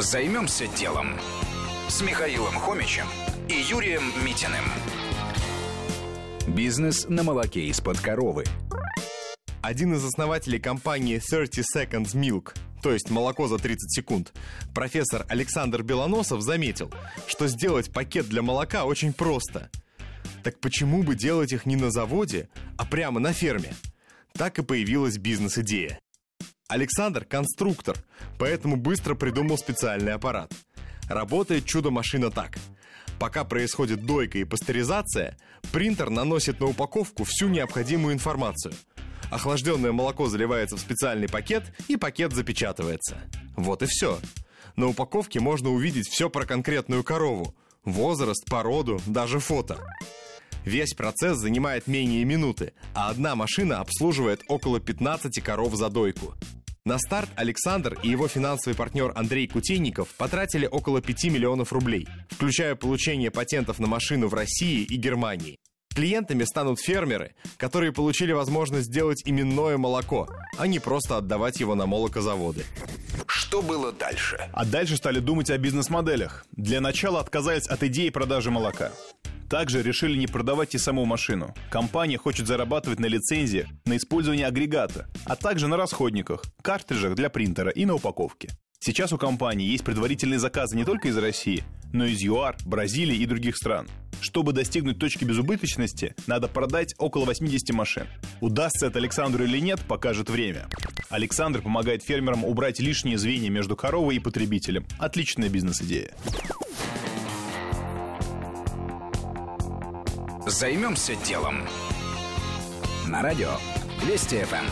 Займемся делом с Михаилом Хомичем и Юрием Митиным. Бизнес на молоке из-под коровы. Один из основателей компании 30 Seconds Milk, то есть молоко за 30 секунд, профессор Александр Белоносов заметил, что сделать пакет для молока очень просто. Так почему бы делать их не на заводе, а прямо на ферме? Так и появилась бизнес-идея. Александр – конструктор, поэтому быстро придумал специальный аппарат. Работает чудо-машина так. Пока происходит дойка и пастеризация, принтер наносит на упаковку всю необходимую информацию. Охлажденное молоко заливается в специальный пакет, и пакет запечатывается. Вот и все. На упаковке можно увидеть все про конкретную корову. Возраст, породу, даже фото. Весь процесс занимает менее минуты, а одна машина обслуживает около 15 коров за дойку. На старт Александр и его финансовый партнер Андрей Кутейников потратили около 5 миллионов рублей, включая получение патентов на машину в России и Германии. Клиентами станут фермеры, которые получили возможность сделать именное молоко, а не просто отдавать его на молокозаводы. Что было дальше? А дальше стали думать о бизнес-моделях. Для начала отказались от идеи продажи молока. Также решили не продавать и саму машину. Компания хочет зарабатывать на лицензии на использование агрегата, а также на расходниках, картриджах для принтера и на упаковке. Сейчас у компании есть предварительные заказы не только из России, но и из ЮАР, Бразилии и других стран. Чтобы достигнуть точки безубыточности, надо продать около 80 машин. Удастся это Александру или нет, покажет время. Александр помогает фермерам убрать лишние звенья между коровой и потребителем. Отличная бизнес-идея. Займемся делом. На радио Вести ФМ.